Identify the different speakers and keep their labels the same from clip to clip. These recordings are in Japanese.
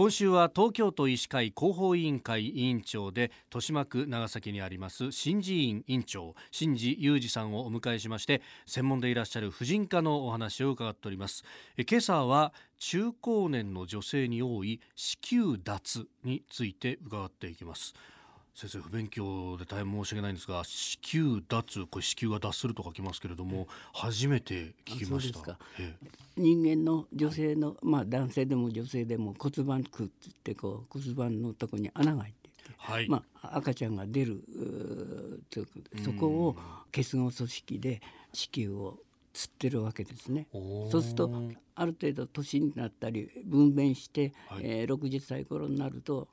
Speaker 1: 今週は東京都医師会広報委員会委員長で豊島区長崎にあります新寺院院長新治裕二さんをお迎えしまして専門でいらっしゃる婦人科のお話を伺っております。今朝は中高年の女性に多い子宮脱について伺っていきます。先生不勉強で大変申し訳ないんですが子宮脱これ子宮が脱すると書きますけれども初めて聞きました。
Speaker 2: 人間の女性のまあ男性でも女性でも骨盤腔って言ってこう骨盤のとこに穴が開いていて、はい、まあ、赤ちゃんが出るそこを結合組織で子宮をつってるわけですね。そうするとある程度年になったり分娩して、はい、えー、60歳頃になると、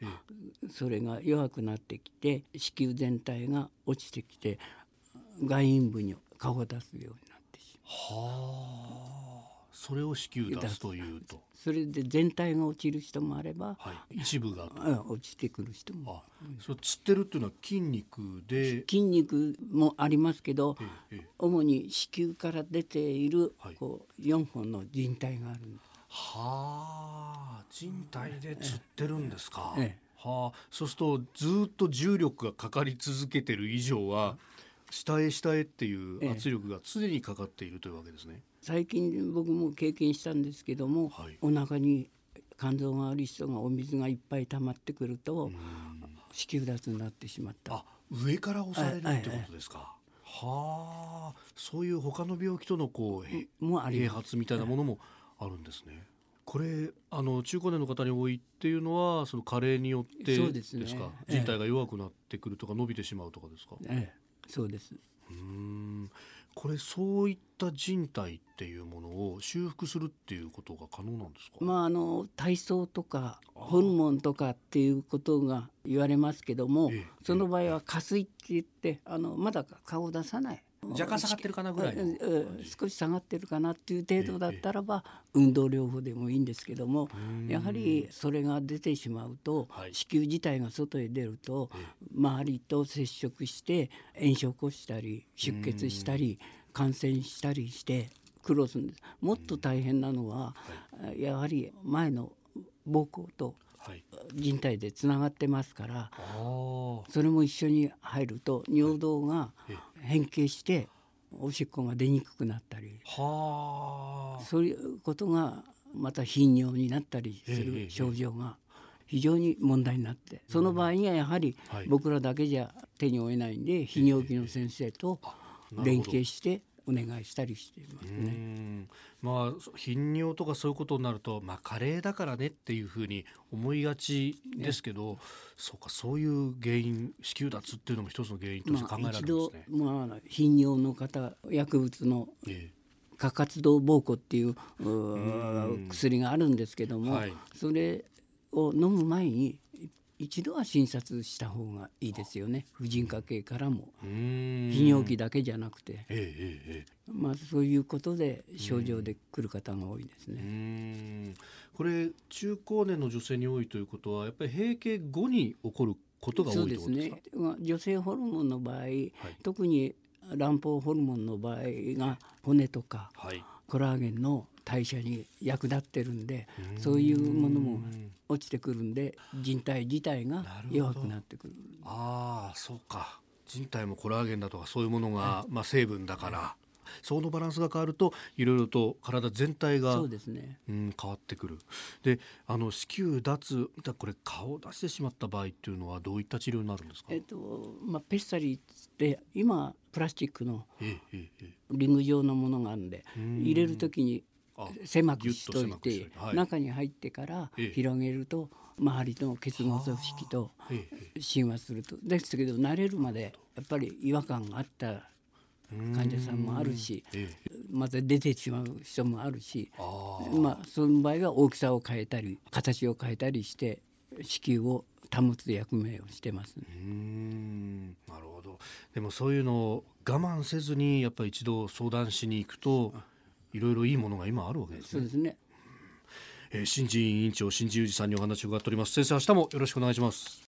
Speaker 2: それが弱くなってきて子宮全体が落ちてきて外陰部に顔を出すようになってしまう。
Speaker 1: はあそれを子宮出すというと。
Speaker 2: それで全体が落ちる人もあれば、
Speaker 1: はい、一部が。
Speaker 2: 落ちてくる人も。
Speaker 1: あ、それつってるっていうのは筋肉で。
Speaker 2: 筋肉もありますけど、ええ、主に子宮から出ている、はい、こう4本の靭帯があるんです。
Speaker 1: はあ人体でつってるんですか、ええ、はあ。そうするとずっと重力がかかり続けてる以上は下へ下へっていう圧力が常にかかっているというわけですね。
Speaker 2: 最近僕も経験したんですけども、はい、お腹に肝臓がある人がお水がいっぱい溜まってくると子宮脱になってしまった。あ
Speaker 1: 上から押されるってことですか、はあ。そういう他の病気とのこうもあ併発みたいなものもあるんですね。これあの中高年の方に多いっていうのはその加齢によってですか、ね、人体が弱くなってくるとか伸びてしまうとかですか、
Speaker 2: ええ、そうです。
Speaker 1: うんこれそういった人体っていうものを修復するっていうことが可能なんですか、
Speaker 2: まあ、あの体操とかホルモンとかっていうことが言われますけども、その場合は下垂って言ってあのまだ顔を出さない。
Speaker 1: 若干下がってるかなぐらい
Speaker 2: 少し下がってるかなっていう程度だったらば運動療法でもいいんですけどもやはりそれが出てしまうと子宮自体が外へ出ると周りと接触して炎症を起こしたり出血したり感染したりして苦労するんです。もっと大変なのはやはり前の膀胱と人体でつながってますから、それも一緒に入ると尿道が変形しておしっこが出にくくなったり、そういうことがまた頻尿になったりする症状が非常に問題になってその場合にはやはり僕らだけじゃ手に負えないんで泌尿器の先生と連携してお願いしたりしていますね。
Speaker 1: まあ頻尿とかそういうことになるとまあ加齢だからねっていうふうに思いがちですけど、ね、そうかそういう原因子宮脱っていうのも一つの原因として考えられるんですね。
Speaker 2: まあ、まあ、頻尿の方薬物の、ええ。過活動膀胱っていう薬があるんですけども、はい、それを飲む前に一度は診察した方がいいですよね。婦人科系からも。泌尿器だけじゃなくて、えええ、まあ、そういうことで症状で来る方が多いですね。
Speaker 1: これ中高年の女性に多いということはやっぱり閉経後に起こることが多いですね、
Speaker 2: まあ、女性ホルモンの場合、はい、特に卵胞ホルモンの場合が骨とか、はい、コラーゲンの代謝に役立ってるんでそういうものも落ちてくるんで人体自体が弱くなってくる。
Speaker 1: ああそうか。人体もコラーゲンだとかそういうものが、はい、まあ、成分だから、そのバランスが変わるといろいろと体全体が
Speaker 2: そうですね、
Speaker 1: うん、変わってくる。であの子宮脱これ顔を出してしまった場合っていうのはどういった治療になるんですか、
Speaker 2: えっとまあ、ペッサリーって今プラスチックのリング状のものがあるんで入れる時に狭くしといて、はい、中に入ってから広げると周りの結合組織と親和すると。ですけど慣れるまでやっぱり違和感があった患者さんもあるしまた出てしまう人もあるしまあその場合は大きさを変えたり形を変えたりして子宮を保つ役目をしてます、ね、
Speaker 1: うん。なるほど。でもそういうのを我慢せずにやっぱり一度相談しに行くといろいろいいものが今あるわけですね。
Speaker 2: そうですね。
Speaker 1: えー、新人委員長新人裕二さんにお話を伺っております。先生明日もよろしくお願いします。